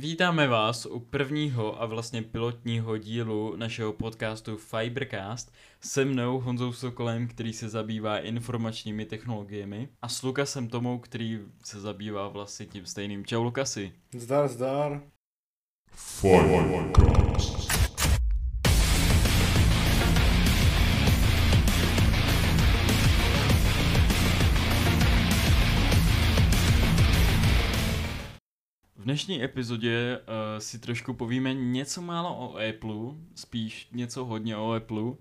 Vítáme vás u prvního a vlastně pilotního dílu našeho podcastu Fibercast se mnou Honzou Sokolem, který se zabývá informačními technologiemi a s Lukasem Tomou, který se zabývá vlastně tím stejným. Čau Lukasi. Zdar, zdar. Fibercast. Dnešní epizodě uh, si trošku povíme něco málo o Apple, spíš něco hodně o Apple.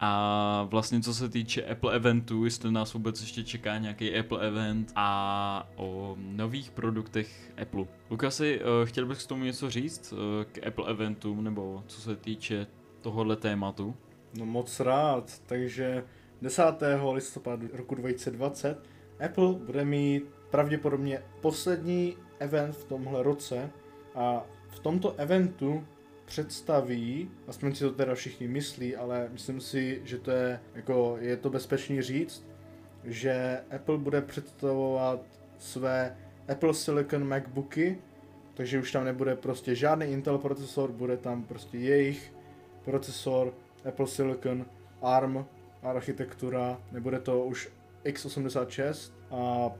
A vlastně co se týče Apple eventu, jestli nás vůbec ještě čeká nějaký Apple event a o nových produktech Apple. Lukasi, uh, chtěl bych k tomu něco říct uh, k Apple eventu, nebo co se týče tohohle tématu? No moc rád, takže 10. listopadu roku 2020 Apple bude mít pravděpodobně poslední event v tomhle roce a v tomto eventu představí, aspoň si to teda všichni myslí, ale myslím si, že to je, jako, je to bezpečný říct, že Apple bude představovat své Apple Silicon MacBooky, takže už tam nebude prostě žádný Intel procesor, bude tam prostě jejich procesor, Apple Silicon, ARM, architektura, nebude to už x86 a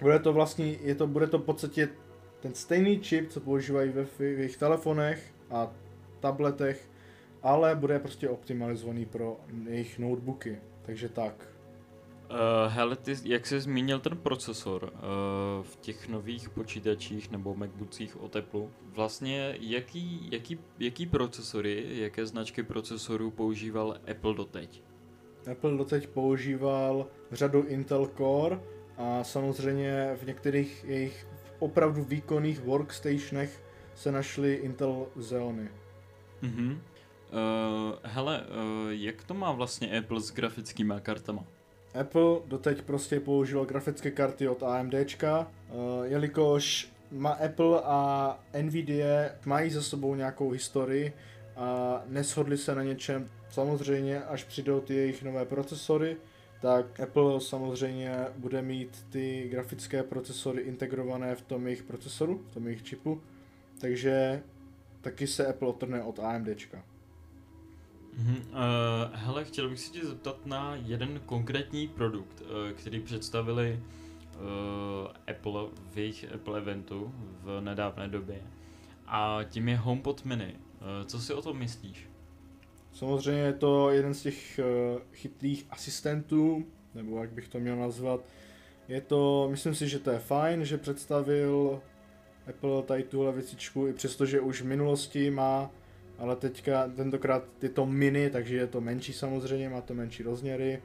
bude to vlastně, je to, bude to v podstatě ten stejný čip, co používají ve v jejich telefonech a tabletech, ale bude prostě optimalizovaný pro jejich notebooky. Takže tak. Uh, hele, ty, jak jsi zmínil ten procesor uh, v těch nových počítačích nebo MacBookích od Apple, vlastně jaký, jaký, jaký procesory, jaké značky procesorů používal Apple doteď? Apple doteď používal řadu Intel Core a samozřejmě v některých jejich opravdu výkonných workstationech se našly Intel Xeony. Mhm. Uh, hele, uh, jak to má vlastně Apple s grafickými kartama? Apple doteď prostě používal grafické karty od AMDčka, uh, jelikož má Apple a Nvidia mají za sebou nějakou historii a neshodli se na něčem. Samozřejmě, až přijdou ty jejich nové procesory, tak Apple samozřejmě bude mít ty grafické procesory integrované v tom jejich procesoru, v tom jejich čipu, takže taky se Apple otrne od AMDčka. Mm-hmm. Uh, hele, chtěl bych se tě zeptat na jeden konkrétní produkt, uh, který představili uh, Apple v jejich Apple eventu v nedávné době. A tím je HomePod Mini. Uh, co si o tom myslíš? Samozřejmě je to jeden z těch uh, chytrých asistentů, nebo jak bych to měl nazvat. Je to, myslím si, že to je fajn, že představil Apple tady tuhle věcičku, i přestože už v minulosti má, ale teďka, tentokrát je to mini, takže je to menší samozřejmě, má to menší rozměry.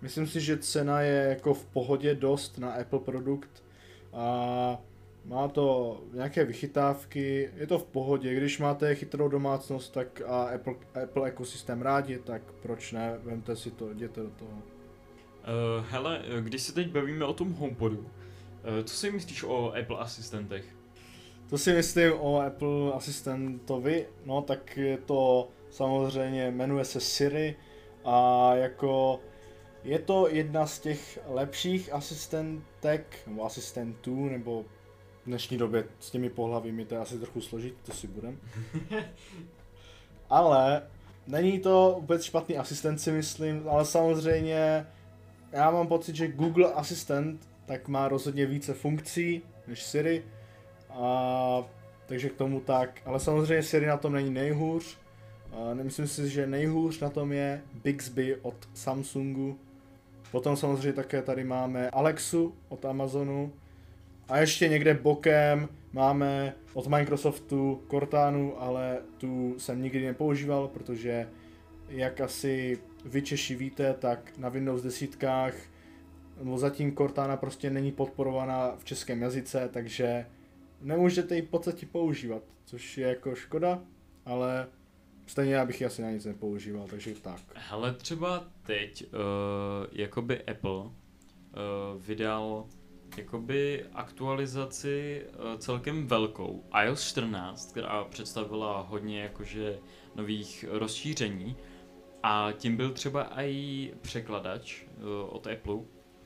Myslím si, že cena je jako v pohodě dost na Apple produkt a má to nějaké vychytávky, je to v pohodě, když máte chytrou domácnost tak a Apple, Apple ekosystém rádi, tak proč ne, vemte si to, jděte do toho. Uh, hele, když se teď bavíme o tom HomePodu, uh, co si myslíš o Apple asistentech? To si myslím o Apple asistentovi, no tak je to samozřejmě, jmenuje se Siri a jako je to jedna z těch lepších asistentek, nebo asistentů, nebo v dnešní době s těmi pohlavími to je asi trochu složitý, to si budem. ale není to vůbec špatný asistent si myslím, ale samozřejmě já mám pocit, že Google Assistant tak má rozhodně více funkcí než Siri. A, takže k tomu tak. Ale samozřejmě Siri na tom není nejhůř. A nemyslím si, že nejhůř na tom je Bixby od Samsungu. Potom samozřejmě také tady máme Alexu od Amazonu. A ještě někde bokem máme od Microsoftu Cortanu, ale tu jsem nikdy nepoužíval, protože jak asi vy Češi víte, tak na Windows desítkách no zatím Cortana prostě není podporovaná v českém jazyce, takže nemůžete ji v podstatě používat, což je jako škoda, ale stejně já bych ji asi na nic nepoužíval, takže tak. Hele, třeba teď, uh, jakoby Apple uh, vydal jakoby aktualizaci uh, celkem velkou iOS 14, která představila hodně jakože nových rozšíření a tím byl třeba i překladač uh, od Apple.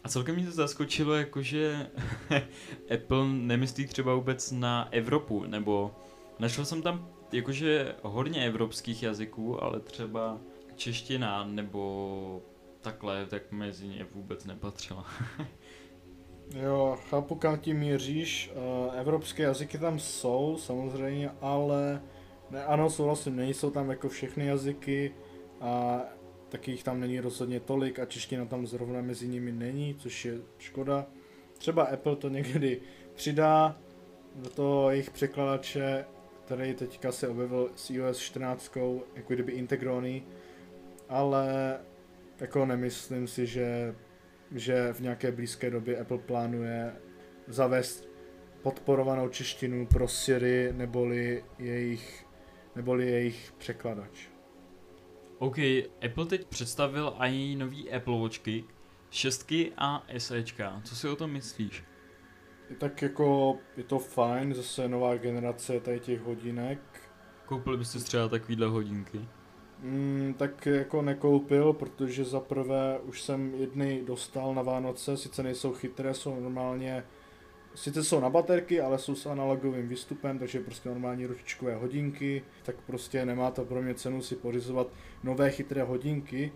A celkem mě to zaskočilo, jakože Apple nemyslí třeba vůbec na Evropu, nebo Našel jsem tam jakože hodně evropských jazyků, ale třeba čeština nebo takhle, tak mezi ně vůbec nepatřila. Jo, chápu, kam tím míříš. Uh, evropské jazyky tam jsou, samozřejmě, ale ne, ano, souhlasím, nejsou tam jako všechny jazyky a taky jich tam není rozhodně tolik a čeština tam zrovna mezi nimi není, což je škoda. Třeba Apple to někdy přidá do toho jejich překladače, který teďka se objevil s iOS 14, jako kdyby integrovaný, ale jako nemyslím si, že, že v nějaké blízké době Apple plánuje zavést podporovanou češtinu pro Siri neboli jejich, neboli jejich překladač. OK, Apple teď představil i nový Apple Watchky, šestky a SEčka. Co si o tom myslíš? Tak jako je to fajn, zase nová generace tady těch hodinek. Koupil byste třeba takovýhle hodinky? Mm, tak jako nekoupil, protože za prvé už jsem jedny dostal na Vánoce, sice nejsou chytré, jsou normálně, sice jsou na baterky, ale jsou s analogovým výstupem, takže prostě normální ručičkové hodinky, tak prostě nemá to pro mě cenu si pořizovat nové chytré hodinky,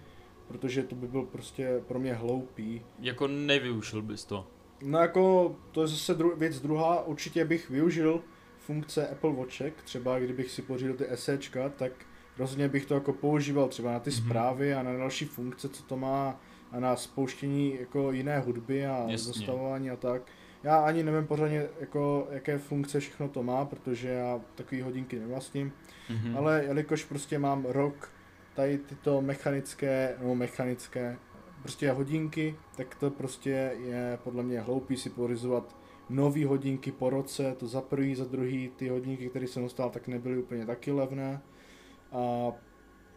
protože to by byl prostě pro mě hloupý. Jako nevyužil bys to? No jako, to je zase dru- věc druhá, určitě bych využil funkce Apple Watchek, třeba kdybych si pořídil ty SEčka, tak rozhodně bych to jako používal třeba na ty mm-hmm. zprávy a na další funkce, co to má a na spouštění jako jiné hudby a Jasně. zastavování a tak. Já ani nevím pořádně, jako, jaké funkce všechno to má, protože já takové hodinky nevlastním, mm-hmm. ale jelikož prostě mám rok tady tyto mechanické, no mechanické, prostě hodinky, tak to prostě je podle mě hloupý si pořizovat nový hodinky po roce, to za prvý, za druhý, ty hodinky, které jsem dostal, tak nebyly úplně taky levné. A,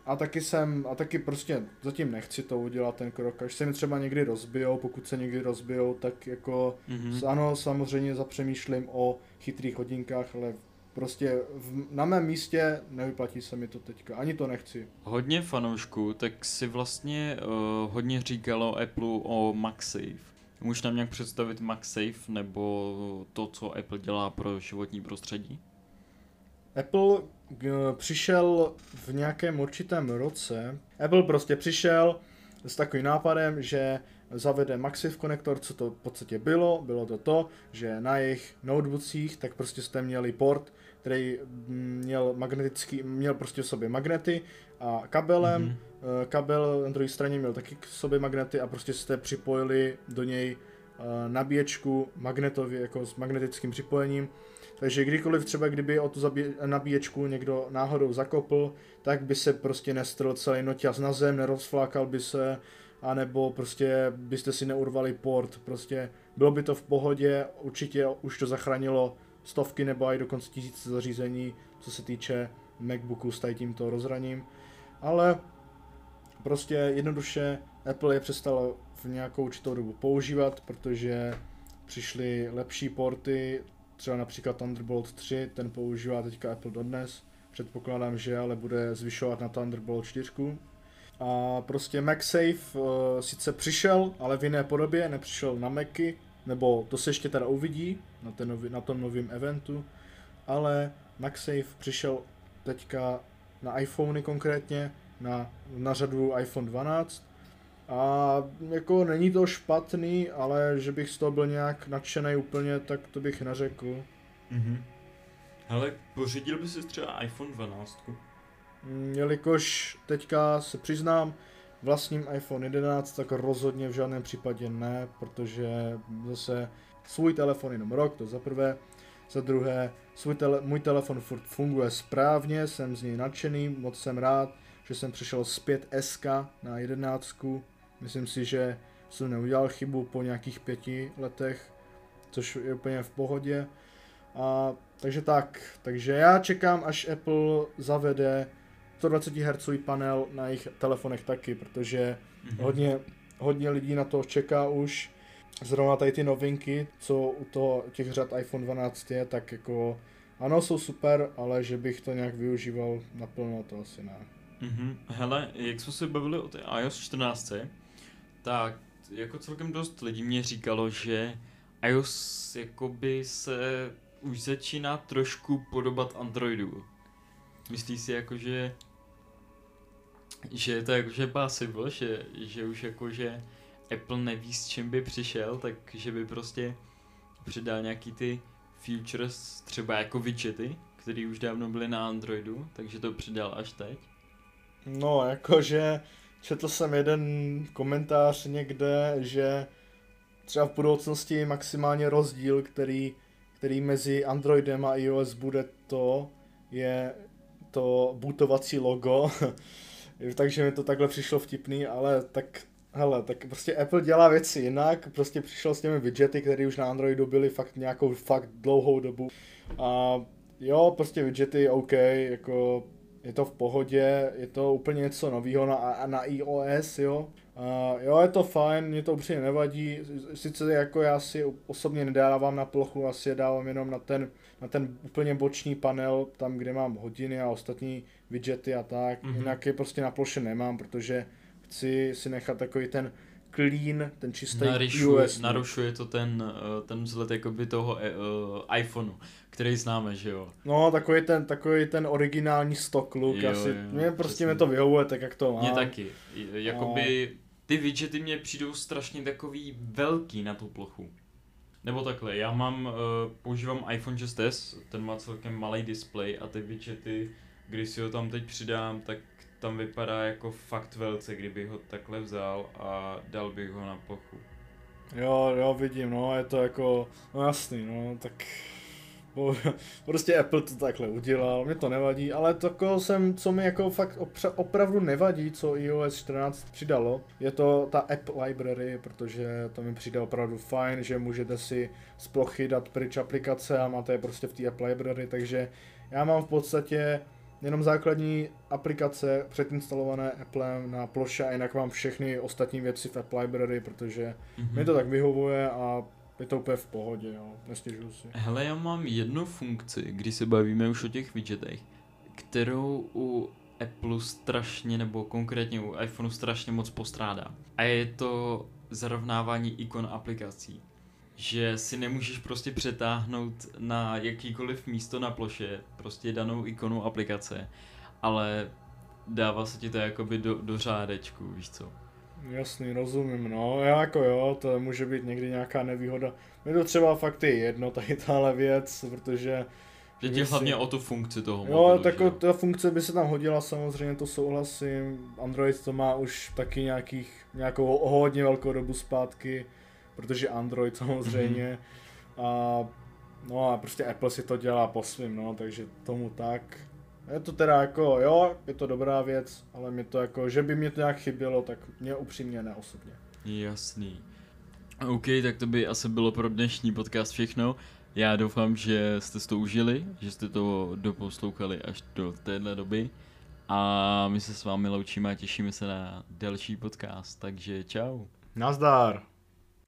a taky jsem, a taky prostě zatím nechci to udělat ten krok, až se mi třeba někdy rozbijou, pokud se někdy rozbijou, tak jako mm-hmm. ano, samozřejmě zapřemýšlím o chytrých hodinkách, ale prostě v, na mém místě nevyplatí se mi to teďka, ani to nechci. Hodně fanoušků, tak si vlastně uh, hodně říkalo Apple o MagSafe. Můžeš nám nějak představit MagSafe nebo to, co Apple dělá pro životní prostředí? Apple přišel v nějakém určitém roce, Apple prostě přišel s takovým nápadem, že zavede MagSafe konektor, co to v podstatě bylo, bylo to to, že na jejich notebookích tak prostě jste měli port, který měl magnetický, měl prostě v sobě magnety a kabelem, mm-hmm. kabel na druhé straně měl taky k sobě magnety a prostě jste připojili do něj eh, nabíječku magnetově, jako s magnetickým připojením. Takže kdykoliv třeba, kdyby o tu nabíječku někdo náhodou zakopl, tak by se prostě nestrl celý noťaz na zem, nerozflákal by se, anebo prostě byste si neurvali port, prostě bylo by to v pohodě, určitě už to zachránilo stovky nebo i dokonce tisíce zařízení, co se týče MacBooku s tímto rozhraním, ale prostě jednoduše Apple je přestal v nějakou určitou dobu používat, protože přišly lepší porty, třeba například Thunderbolt 3, ten používá teďka Apple dodnes, předpokládám, že ale bude zvyšovat na Thunderbolt 4. A prostě MagSafe uh, sice přišel, ale v jiné podobě, nepřišel na Macy, nebo to se ještě teda uvidí na, ten nový, na tom novém eventu, ale MagSafe přišel teďka na iPhony konkrétně, na, na řadu iPhone 12 a jako není to špatný, ale že bych z toho byl nějak nadšený úplně, tak to bych neřekl. Mhm. Ale pořídil by si třeba iPhone 12? Mm, jelikož teďka se přiznám, vlastním iPhone 11, tak rozhodně v žádném případě ne, protože zase svůj telefon jenom rok, to za prvé. Za druhé, svůj tele, můj telefon furt funguje správně, jsem z něj nadšený, moc jsem rád, že jsem přišel zpět SK na 11, Myslím si, že jsem neudělal chybu po nějakých pěti letech, což je úplně v pohodě. A, takže tak, takže já čekám, až Apple zavede 120 Hz panel na jejich telefonech taky, protože mm-hmm. hodně, hodně lidí na to čeká už. Zrovna tady ty novinky, co u toho těch řad iPhone 12 je, tak jako ano, jsou super, ale že bych to nějak využíval naplno, to asi ne. Mm-hmm. Hele, jak jsme se bavili o té iOS 14, tak jako celkem dost lidí mě říkalo, že iOS jakoby se už začíná trošku podobat Androidu. Myslíš si jako, že že je to jakože possible, že, že už jakože Apple neví s čím by přišel, takže by prostě přidal nějaký ty features, třeba jako widgety, které už dávno byly na Androidu, takže to přidal až teď. No, jakože četl jsem jeden komentář někde, že třeba v budoucnosti maximálně rozdíl, který, který mezi Androidem a iOS bude to, je to bootovací logo. Takže mi to takhle přišlo vtipný, ale tak Hele, tak prostě Apple dělá věci jinak, prostě přišel s těmi widgety, které už na Androidu byly fakt nějakou fakt dlouhou dobu. A jo, prostě widgety, OK, jako je to v pohodě, je to úplně něco nového na, na iOS, jo. A jo, je to fajn, mě to upřímně nevadí, sice jako já si osobně nedávám na plochu, asi je dávám jenom na ten, na ten úplně boční panel, tam, kde mám hodiny a ostatní widgety a tak, mm-hmm. jinak je prostě na ploše nemám, protože chci si nechat takový ten clean, ten čistý Narušuje, US. Narušuje to ten, eh, ten vzhled jakoby toho uh, iPhoneu, který známe, že jo? No, takový ten, takový ten originální stock look, jo, asi, jo, mě prostě mě to vyhovuje tak, jak to má. Mě taky, jakoby no. ty widgety mě přijdou strašně takový velký na tu plochu. Nebo takhle, já mám, uh, používám iPhone 6s, ten má celkem malý display a ty widgety, když si ho tam teď přidám, tak tam vypadá jako fakt velce, kdyby ho takhle vzal a dal bych ho na plochu. Jo, jo, vidím, no, je to jako, no jasný, no, tak prostě Apple to takhle udělal, mě to nevadí, ale to jsem, co mi jako fakt opra- opravdu nevadí, co iOS 14 přidalo, je to ta App Library, protože to mi přijde opravdu fajn, že můžete si z plochy dát pryč aplikace a máte je prostě v té App Library, takže já mám v podstatě jenom základní aplikace předinstalované Applem na ploše a jinak mám všechny ostatní věci v App Library, protože mm-hmm. mi to tak vyhovuje a je to úplně v pohodě, jo. nestěžuju si. Hele, já mám jednu funkci, když se bavíme už o těch widgetech, kterou u Apple strašně, nebo konkrétně u iPhoneu strašně moc postrádá. A je to zarovnávání ikon aplikací že si nemůžeš prostě přetáhnout na jakýkoliv místo na ploše, prostě danou ikonu aplikace, ale dává se ti to jakoby do, do řádečku, víš co. Jasný, rozumím, no, já jako jo, to může být někdy nějaká nevýhoda. Mě to třeba fakt je jedno, tady tahle věc, protože... Že ti hlavně o tu funkci toho Jo, tak ta funkce by se tam hodila, samozřejmě to souhlasím. Android to má už taky nějakých, nějakou hodně velkou dobu zpátky protože Android samozřejmě. Mm-hmm. A, no a prostě Apple si to dělá po svým, no, takže tomu tak. Je to teda jako, jo, je to dobrá věc, ale mě to jako, že by mě to nějak chybělo, tak mě upřímně neosobně. Jasný. OK, tak to by asi bylo pro dnešní podcast všechno. Já doufám, že jste to užili, že jste to doposlouchali až do téhle doby. A my se s vámi loučíme a těšíme se na další podcast, takže čau. Nazdar.